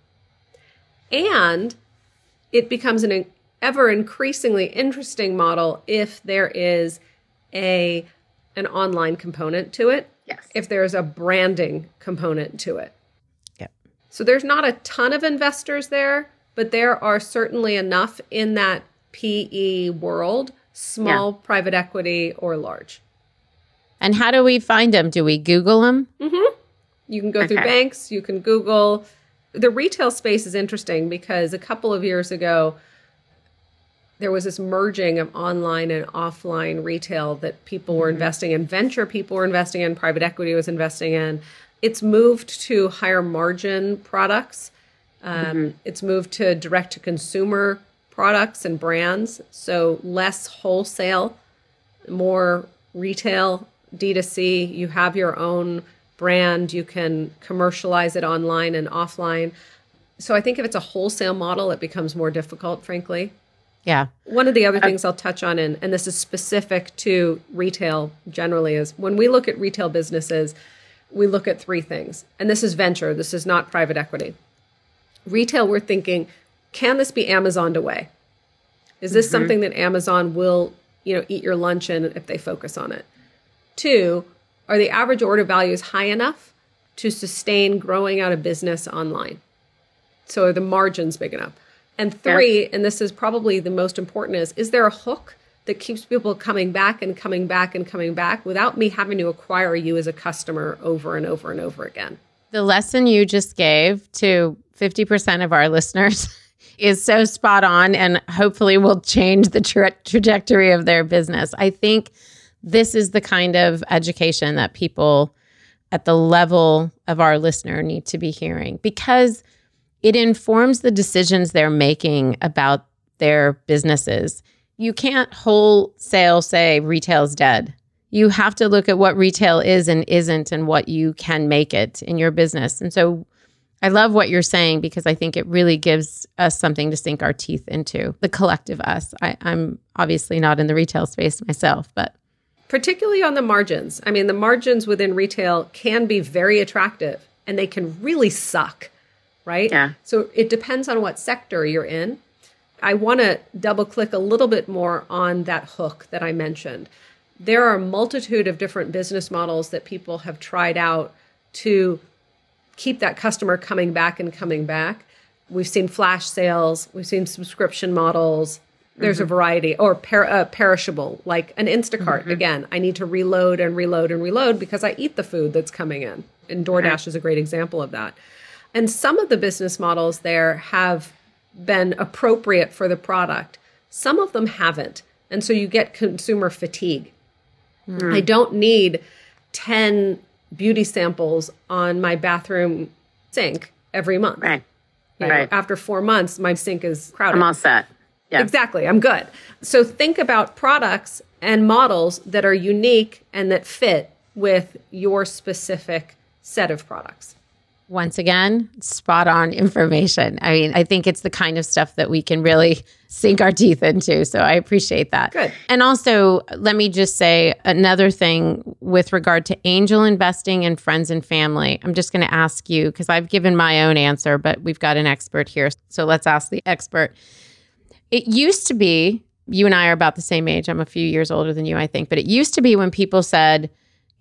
and it becomes an ever increasingly interesting model if there is a an online component to it. Yes. If there's a branding component to it. Yep. So there's not a ton of investors there, but there are certainly enough in that PE world, small yeah. private equity or large. And how do we find them? Do we Google them? Mm-hmm. You can go okay. through banks, you can Google the retail space is interesting because a couple of years ago, there was this merging of online and offline retail that people were mm-hmm. investing in. Venture people were investing in, private equity was investing in. It's moved to higher margin products. Um, mm-hmm. It's moved to direct to consumer products and brands. So less wholesale, more retail, D2C. You have your own brand, you can commercialize it online and offline. So I think if it's a wholesale model, it becomes more difficult, frankly. Yeah. One of the other things I'll touch on, and, and this is specific to retail generally, is when we look at retail businesses, we look at three things. And this is venture, this is not private equity. Retail, we're thinking, can this be Amazoned away? Is this mm-hmm. something that Amazon will, you know, eat your lunch in if they focus on it? Two, are the average order values high enough to sustain growing out a business online? So are the margins big enough? And three, and this is probably the most important is, is there a hook that keeps people coming back and coming back and coming back without me having to acquire you as a customer over and over and over again? The lesson you just gave to 50% of our listeners is so spot on and hopefully will change the tra- trajectory of their business. I think this is the kind of education that people at the level of our listener need to be hearing because it informs the decisions they're making about their businesses. You can't wholesale say retail's dead. You have to look at what retail is and isn't and what you can make it in your business. And so I love what you're saying because I think it really gives us something to sink our teeth into, the collective us. I, I'm obviously not in the retail space myself, but particularly on the margins. I mean, the margins within retail can be very attractive and they can really suck, right? Yeah. So it depends on what sector you're in. I want to double click a little bit more on that hook that I mentioned. There are a multitude of different business models that people have tried out to keep that customer coming back and coming back. We've seen flash sales, we've seen subscription models, there's mm-hmm. a variety or per, uh, perishable like an instacart mm-hmm. again i need to reload and reload and reload because i eat the food that's coming in and doordash is a great example of that and some of the business models there have been appropriate for the product some of them haven't And so you get consumer fatigue. Mm. I don't need 10 beauty samples on my bathroom sink every month. Right. You know, right. After four months, my sink is crowded. I'm all set. Yeah. Exactly. I'm good. So think about products and models that are unique and that fit with your specific set of products. Once again, spot on information. I mean, I think it's the kind of stuff that we can really sink our teeth into. So I appreciate that. Good. And also, let me just say another thing with regard to angel investing and friends and family. I'm just going to ask you because I've given my own answer, but we've got an expert here. So let's ask the expert. It used to be, you and I are about the same age. I'm a few years older than you, I think, but it used to be when people said,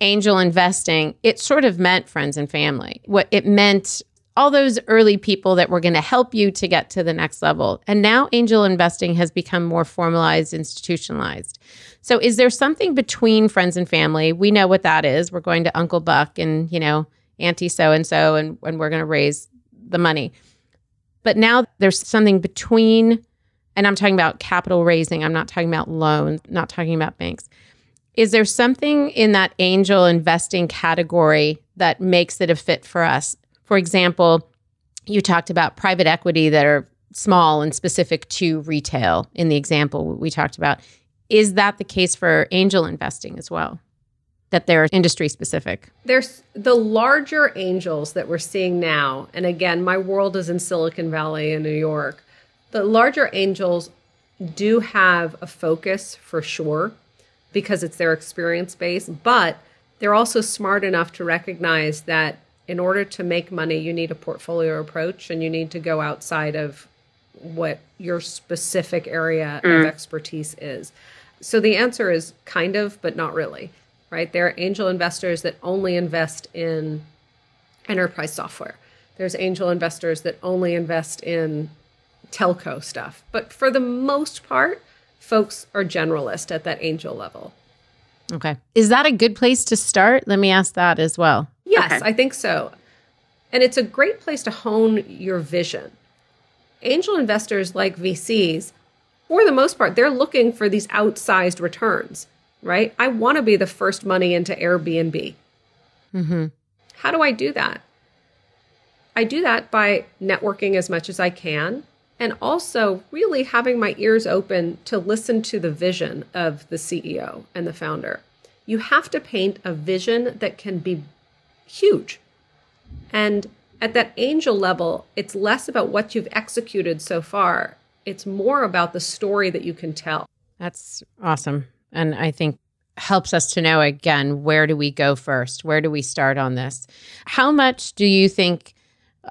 angel investing, it sort of meant friends and family. What it meant all those early people that were going to help you to get to the next level. And now angel investing has become more formalized, institutionalized. So is there something between friends and family? We know what that is. We're going to Uncle Buck and, you know, Auntie so and so and when we're going to raise the money. But now there's something between and I'm talking about capital raising, I'm not talking about loans, not talking about banks is there something in that angel investing category that makes it a fit for us? For example, you talked about private equity that are small and specific to retail in the example we talked about. Is that the case for angel investing as well? That they're industry specific? There's the larger angels that we're seeing now. And again, my world is in Silicon Valley in New York. The larger angels do have a focus for sure because it's their experience base, but they're also smart enough to recognize that in order to make money, you need a portfolio approach and you need to go outside of what your specific area mm. of expertise is. So the answer is kind of, but not really, right? There are angel investors that only invest in enterprise software. There's angel investors that only invest in telco stuff. But for the most part, folks are generalist at that angel level. Okay. Is that a good place to start? Let me ask that as well. Yes, okay. I think so. And it's a great place to hone your vision. Angel investors like VCs, for the most part, they're looking for these outsized returns, right? I want to be the first money into Airbnb. Mm-hmm. How do I do that? I do that by networking as much as I can and also really having my ears open to listen to the vision of the CEO and the founder. You have to paint a vision that can be huge. And at that angel level, it's less about what you've executed so far, it's more about the story that you can tell. That's awesome. And I think helps us to know again where do we go first? Where do we start on this? How much do you think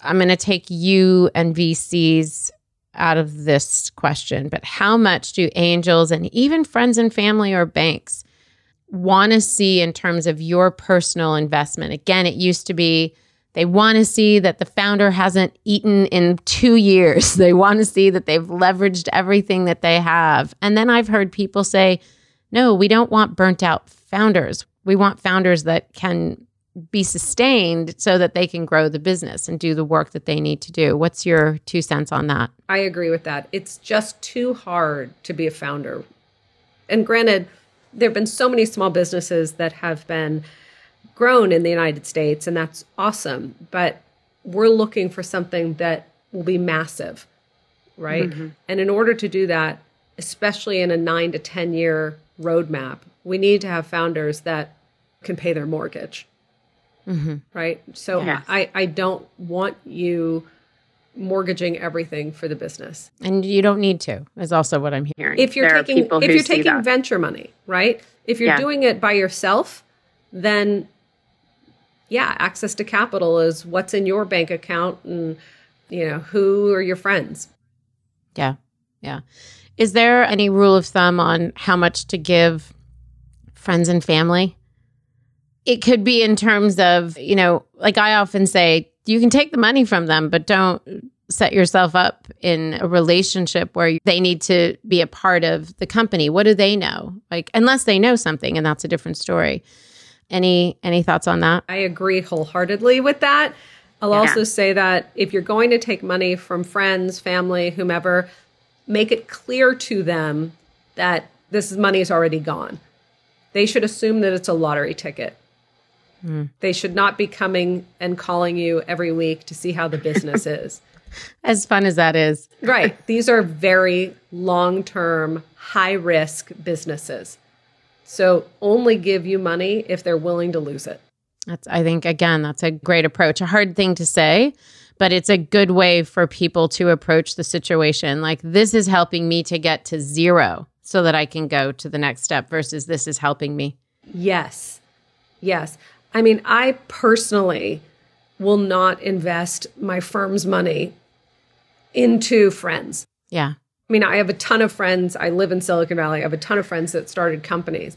I'm going to take you and VCs out of this question, but how much do angels and even friends and family or banks want to see in terms of your personal investment? Again, it used to be they want to see that the founder hasn't eaten in two years. They want to see that they've leveraged everything that they have. And then I've heard people say, no, we don't want burnt out founders. We want founders that can be sustained so that they can grow the business and do the work that they need to do. What's your two cents on that? I agree with that. It's just too hard to be a founder. And granted, there have been so many small businesses that have been grown in the United States, and that's awesome. But we're looking for something that will be massive, right? Mm-hmm. And in order to do that, especially in a nine to 10 year roadmap, we need to have founders that can pay their mortgage Mm-hmm. Right. So yes. I, I don't want you mortgaging everything for the business. And you don't need to, is also what I'm hearing. If you're there taking if you're taking venture money, right? If you're yeah. doing it by yourself, then yeah, access to capital is what's in your bank account and you know, who are your friends. Yeah. Yeah. Is there any rule of thumb on how much to give friends and family? It could be in terms of, you know, like I often say, you can take the money from them, but don't set yourself up in a relationship where they need to be a part of the company. What do they know? Like unless they know something and that's a different story. Any any thoughts on that? I agree wholeheartedly with that. I'll yeah. also say that if you're going to take money from friends, family, whomever, make it clear to them that this money is already gone. They should assume that it's a lottery ticket. Mm. They should not be coming and calling you every week to see how the business is. As fun as that is. right. These are very long term, high risk businesses. So only give you money if they're willing to lose it. That's, I think, again, that's a great approach. A hard thing to say, but it's a good way for people to approach the situation. Like, this is helping me to get to zero so that I can go to the next step versus this is helping me. Yes. Yes. I mean, I personally will not invest my firm's money into friends. Yeah. I mean, I have a ton of friends. I live in Silicon Valley. I have a ton of friends that started companies.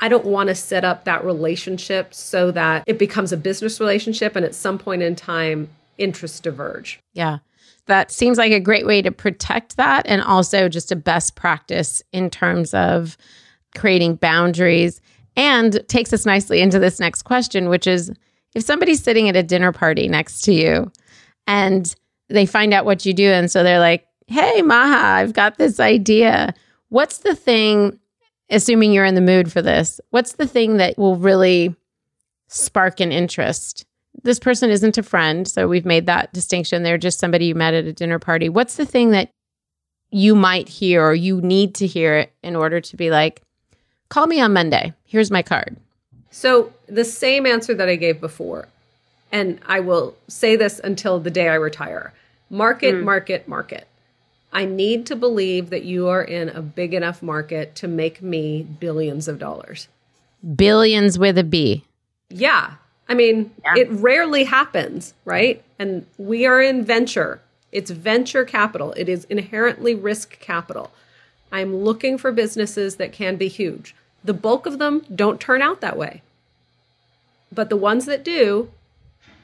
I don't want to set up that relationship so that it becomes a business relationship and at some point in time, interests diverge. Yeah. That seems like a great way to protect that and also just a best practice in terms of creating boundaries and takes us nicely into this next question, which is if somebody's sitting at a dinner party next to you and they find out what you do, and so they're like, hey, Maha, I've got this idea. What's the thing, assuming you're in the mood for this, what's the thing that will really spark an interest? This person isn't a friend, so we've made that distinction. They're just somebody you met at a dinner party. What's the thing that you might hear or you need to hear in order to be like, call me on Monday. Here's my card. So, the same answer that I gave before, and I will say this until the day I retire market, mm. market, market. I need to believe that you are in a big enough market to make me billions of dollars. Billions with a B. Yeah. I mean, yeah. it rarely happens, right? And we are in venture. It's venture capital. It is inherently risk capital. I'm looking for businesses that can be huge. The bulk of them don't turn out that way. But the ones that do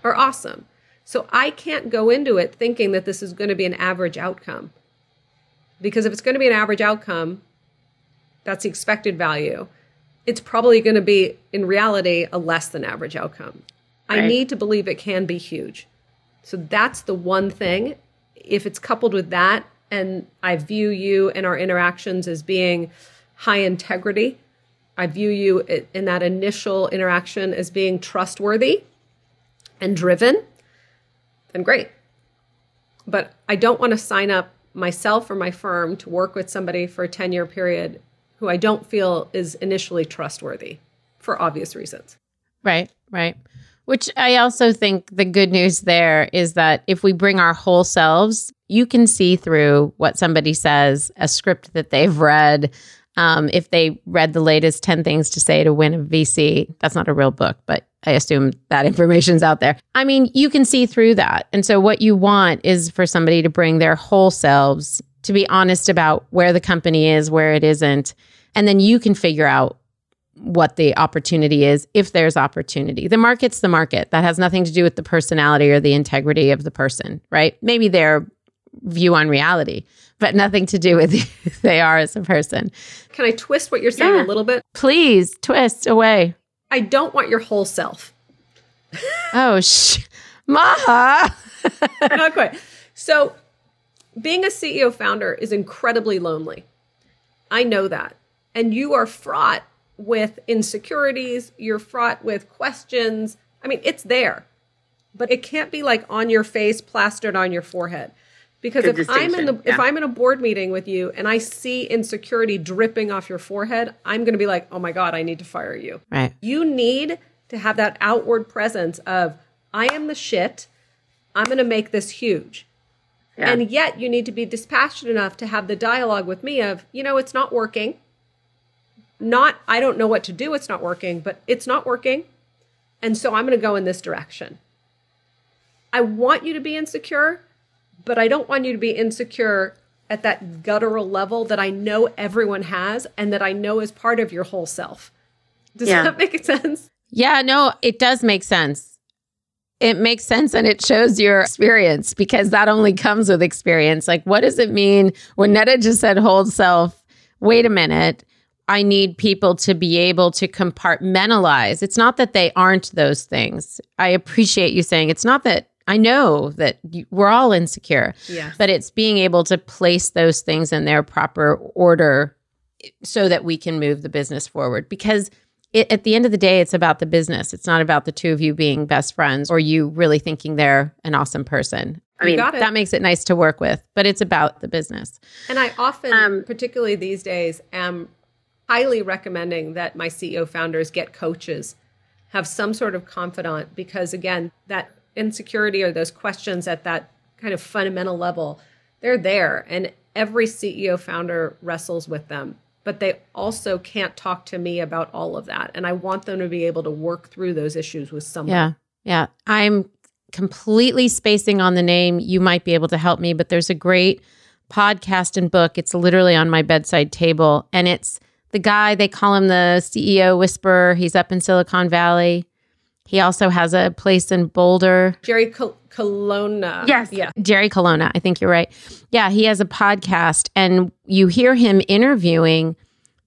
are awesome. So I can't go into it thinking that this is going to be an average outcome. Because if it's going to be an average outcome, that's the expected value. It's probably going to be, in reality, a less than average outcome. Right. I need to believe it can be huge. So that's the one thing. If it's coupled with that, and I view you and our interactions as being high integrity, I view you in that initial interaction as being trustworthy and driven, then great. But I don't want to sign up myself or my firm to work with somebody for a 10 year period who I don't feel is initially trustworthy for obvious reasons. Right, right. Which I also think the good news there is that if we bring our whole selves, you can see through what somebody says, a script that they've read, um, if they read the latest 10 things to say to win a VC, that's not a real book, but I assume that information's out there. I mean, you can see through that. And so, what you want is for somebody to bring their whole selves to be honest about where the company is, where it isn't. And then you can figure out what the opportunity is if there's opportunity. The market's the market. That has nothing to do with the personality or the integrity of the person, right? Maybe their view on reality but nothing to do with who they are as a person. Can I twist what you're saying yeah. a little bit? Please twist away. I don't want your whole self. oh, sh- Maha. Not quite. So, being a CEO founder is incredibly lonely. I know that. And you are fraught with insecurities, you're fraught with questions. I mean, it's there, but it can't be like on your face, plastered on your forehead. Because Good if I'm in the yeah. if I'm in a board meeting with you and I see insecurity dripping off your forehead, I'm going to be like, "Oh my god, I need to fire you." Right. You need to have that outward presence of I am the shit. I'm going to make this huge. Yeah. And yet you need to be dispassionate enough to have the dialogue with me of, you know, it's not working. Not I don't know what to do, it's not working, but it's not working. And so I'm going to go in this direction. I want you to be insecure, but I don't want you to be insecure at that guttural level that I know everyone has and that I know is part of your whole self. Does yeah. that make sense? Yeah, no, it does make sense. It makes sense and it shows your experience because that only comes with experience. Like, what does it mean when Netta just said hold self? Wait a minute. I need people to be able to compartmentalize. It's not that they aren't those things. I appreciate you saying it's not that I know that we're all insecure, yes. but it's being able to place those things in their proper order so that we can move the business forward because it, at the end of the day, it's about the business. It's not about the two of you being best friends or you really thinking they're an awesome person. I mean, that makes it nice to work with, but it's about the business. And I often, um, particularly these days, am highly recommending that my CEO founders get coaches, have some sort of confidant, because again, that insecurity or those questions at that kind of fundamental level, they're there. And every CEO founder wrestles with them but they also can't talk to me about all of that. And I want them to be able to work through those issues with someone. Yeah. Yeah. I'm completely spacing on the name. You might be able to help me, but there's a great podcast and book. It's literally on my bedside table. And it's the guy, they call him the CEO Whisperer. He's up in Silicon Valley. He also has a place in Boulder. Jerry Col- Colonna. Yes. Yeah. Jerry Colonna. I think you're right. Yeah. He has a podcast and you hear him interviewing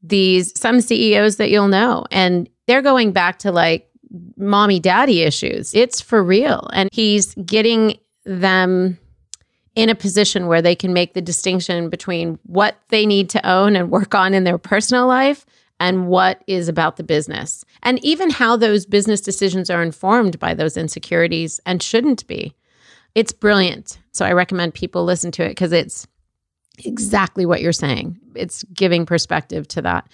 these, some CEOs that you'll know. And they're going back to like mommy daddy issues. It's for real. And he's getting them in a position where they can make the distinction between what they need to own and work on in their personal life and what is about the business, and even how those business decisions are informed by those insecurities and shouldn't be. It's brilliant. So I recommend people listen to it because it's exactly what you're saying. It's giving perspective to that.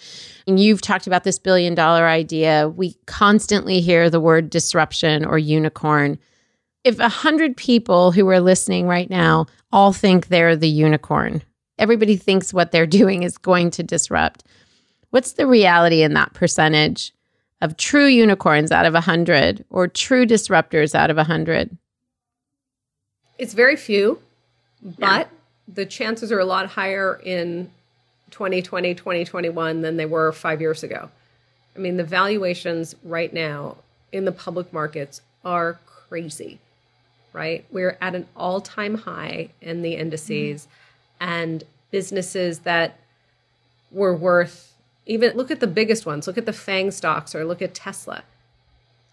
And you've talked about this billion dollar idea. We constantly hear the word disruption or unicorn. If a hundred people who are listening right now all think they're the unicorn, everybody thinks what they're doing is going to disrupt. What's the reality in that percentage of true unicorns out of 100 or true disruptors out of 100? It's very few, but yeah. the chances are a lot higher in 2020, 2021 than they were five years ago. I mean, the valuations right now in the public markets are crazy, right? We're at an all time high in the indices, mm-hmm. and businesses that were worth even look at the biggest ones, look at the FANG stocks or look at Tesla,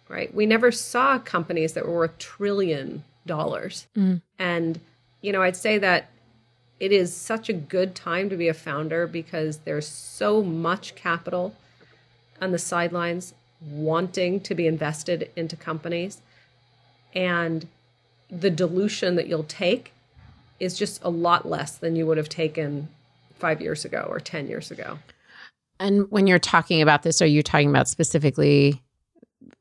right? We never saw companies that were worth trillion dollars. Mm. And, you know, I'd say that it is such a good time to be a founder because there's so much capital on the sidelines wanting to be invested into companies. And the dilution that you'll take is just a lot less than you would have taken five years ago or 10 years ago. And when you're talking about this, are you talking about specifically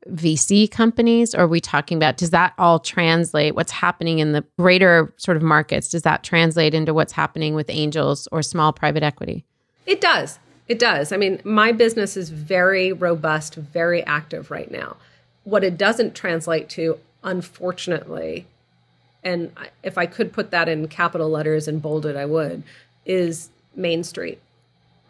VC companies? Or are we talking about, does that all translate what's happening in the greater sort of markets? Does that translate into what's happening with angels or small private equity? It does. It does. I mean, my business is very robust, very active right now. What it doesn't translate to, unfortunately, and if I could put that in capital letters and bolded, I would, is Main Street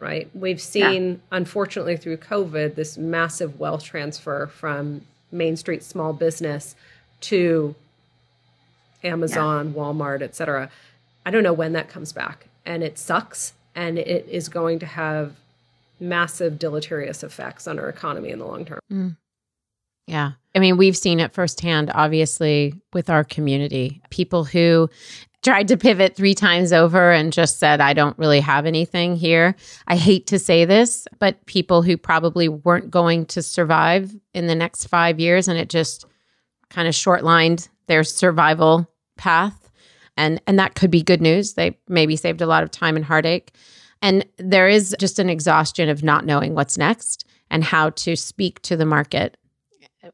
right? We've seen, yeah. unfortunately, through COVID, this massive wealth transfer from Main Street small business to Amazon, yeah. Walmart, et cetera. I don't know when that comes back. And it sucks. And it is going to have massive deleterious effects on our economy in the long term. Mm. Yeah. I mean, we've seen it firsthand, obviously, with our community. People who tried to pivot three times over and just said, I don't really have anything here. I hate to say this, but people who probably weren't going to survive in the next five years and it just kind of shortlined their survival path. And, and that could be good news. They maybe saved a lot of time and heartache. And there is just an exhaustion of not knowing what's next and how to speak to the market,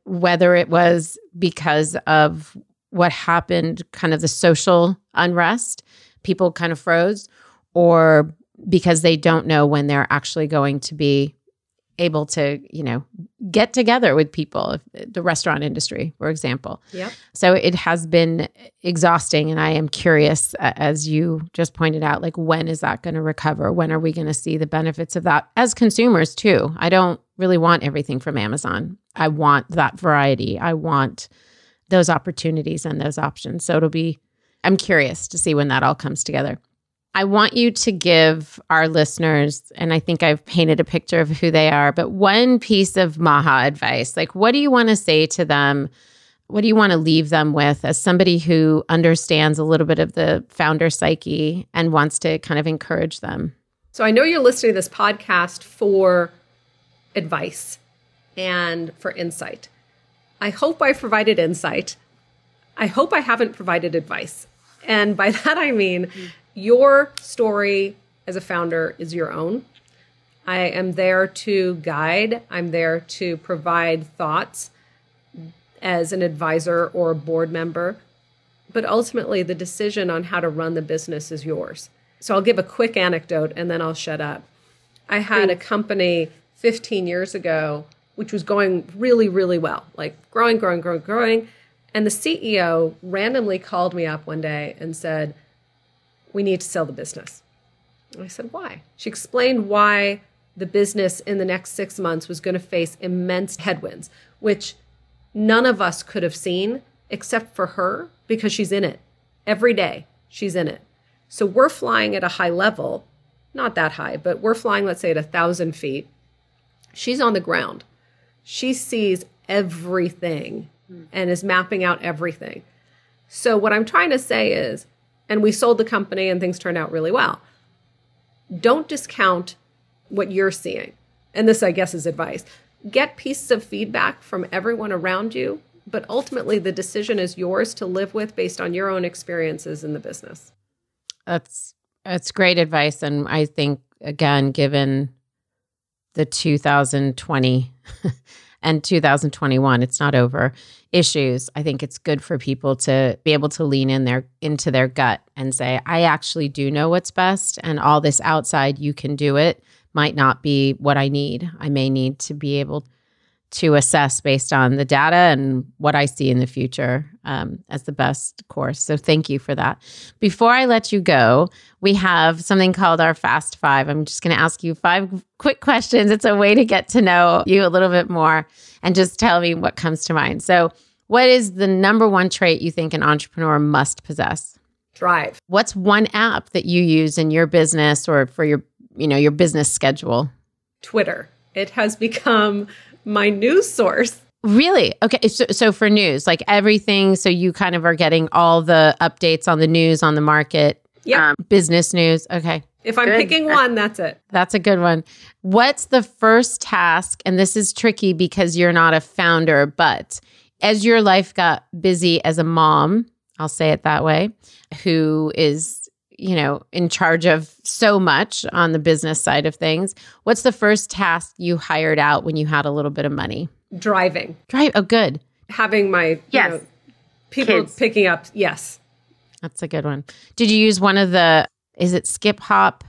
whether it was because of what happened, kind of the social unrest, people kind of froze, or because they don't know when they're actually going to be able to, you know, get together with people, the restaurant industry, for example. Yeah. So it has been exhausting. And I am curious, as you just pointed out, like when is that going to recover? When are we going to see the benefits of that as consumers, too? I don't really want everything from Amazon. I want that variety. I want those opportunities and those options. So it'll be, I'm curious to see when that all comes together. I want you to give our listeners, and I think I've painted a picture of who they are, but one piece of Maha advice. Like, what do you want to say to them? What do you want to leave them with as somebody who understands a little bit of the founder psyche and wants to kind of encourage them? So I know you're listening to this podcast for advice and for insight. I hope I provided insight. I hope I haven't provided advice. And by that I mean your story as a founder is your own. I am there to guide, I'm there to provide thoughts as an advisor or a board member. But ultimately, the decision on how to run the business is yours. So I'll give a quick anecdote and then I'll shut up. I had a company 15 years ago, which was going really, really well, like growing, growing, growing, growing. And the CEO randomly called me up one day and said, We need to sell the business. And I said, Why? She explained why the business in the next six months was going to face immense headwinds, which none of us could have seen except for her because she's in it every day. She's in it. So we're flying at a high level, not that high, but we're flying, let's say, at a thousand feet. She's on the ground. She sees everything and is mapping out everything. So, what I'm trying to say is, and we sold the company and things turned out really well. Don't discount what you're seeing. And this, I guess, is advice. Get pieces of feedback from everyone around you, but ultimately the decision is yours to live with based on your own experiences in the business. That's that's great advice and I think again given the 2020 and 2021 it's not over. Issues i think it's good for people to be able to lean in their into their gut and say i actually do know what's best and all this outside you can do it might not be what i need. I may need to be able to assess based on the data and what I see in the future um, as the best course. So thank you for that. Before I let you go, we have something called our Fast Five. I'm just going to ask you five quick questions. It's a way to get to know you a little bit more and just tell me what comes to mind. So, what is the number one trait you think an entrepreneur must possess? Drive. What's one app that you use in your business or for your, you know, your business schedule? Twitter. It has become my news source. Really? Okay. So, so for news, like everything, so you kind of are getting all the updates on the news, on the market, Yeah. um, business news. Okay. if I'm good. picking one, that's it. That's a good one. What's the first task? And this is tricky because you're not a founder, but as your life got busy as a mom, I'll say it that way, who is, you know, in charge of so much on the business side of things, what's the first task you hired out when you had a little bit of money? Driving. Drive. Oh, good. Having my you Yes. know, people Kids. picking up. Yes. That's a good one. Did you use one of the, is it skip hop?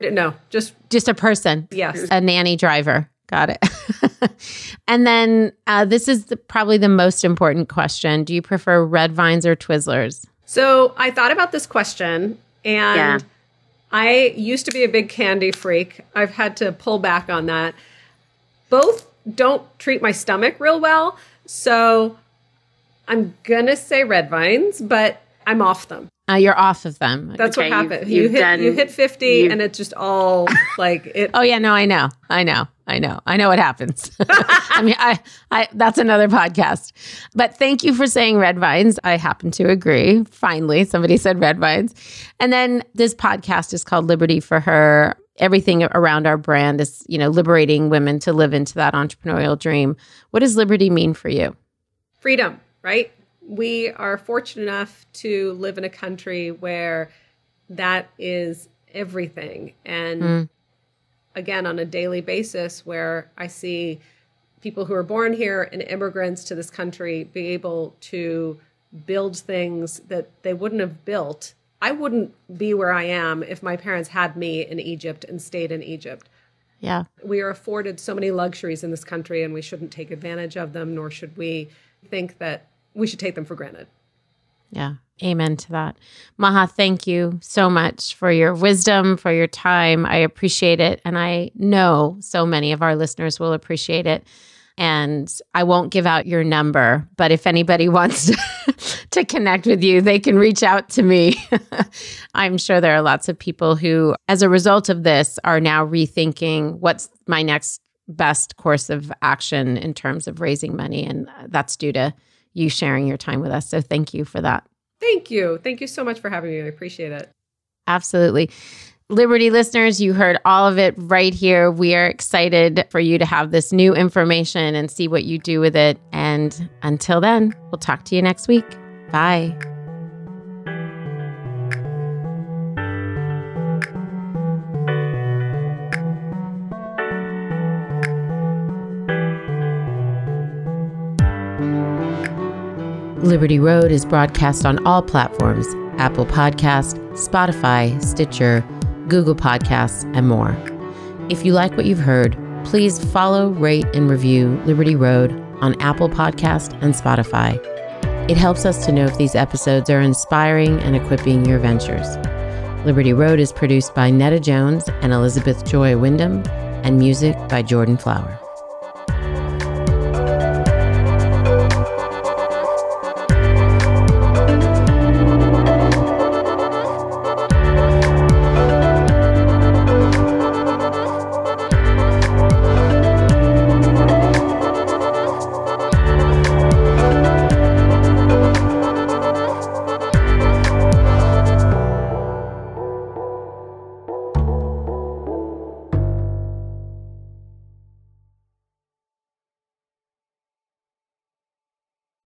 No, just Just a person, yes. a nanny driver. Got it. and then uh, this is the, probably the most important question. Do you prefer red vines or Twizzlers? So I thought about this question and Yeah. I used to be a big candy freak. I've had to pull back on that. Both don't treat my stomach real well. So I'm going to say red vines, but I'm off them. Uh, you're off of them. That's Okay, what you've- happened. You you've hit done- you hit 50 and it's just all like it Oh yeah, no, I know, I know, I know, I know what happens. I mean, I, I, that's another podcast. But thank you for saying red vines. I happen to agree. Finally, somebody said red vines, and then this podcast is called Liberty for Her. Everything around our brand is, you know, liberating women to live into that entrepreneurial dream. What does liberty mean for you? freedom, right? We are fortunate enough to live in a country where that is everything. And Mm. Again, on a daily basis, where I see people who are born here and immigrants to this country be able to build things that they wouldn't have built. I wouldn't be where I am if my parents had me in Egypt and stayed in Egypt. Yeah, We are afforded so many luxuries in this country, and we shouldn't take advantage of them, nor should we think that we should take them for granted. Yeah. Amen to that. Maha, thank you so much for your wisdom, for your time. I appreciate it. And I know so many of our listeners will appreciate it. And I won't give out your number, but if anybody wants to, to connect with you, they can reach out to me. I'm sure there are lots of people who, as a result of this, are now rethinking what's my next best course of action in terms of raising money. And that's due to you sharing your time with us. So thank you for that. Thank you. Thank you so much for having me. I appreciate it. Absolutely. Liberty listeners, you heard all of it right here. We are excited for you to have this new information and see what you do with it. And until then, we'll talk to you next week. Bye. Liberty Road is broadcast on all platforms Apple Podcast, Spotify, Stitcher, Google Podcasts, and more. If you like what you've heard, please follow, rate, and review Liberty Road on Apple Podcast and Spotify. It helps us to know if these episodes are inspiring and equipping your ventures. Liberty Road is produced by Netta Jones and Elizabeth Joy Wyndham, and music by Jordan Flower.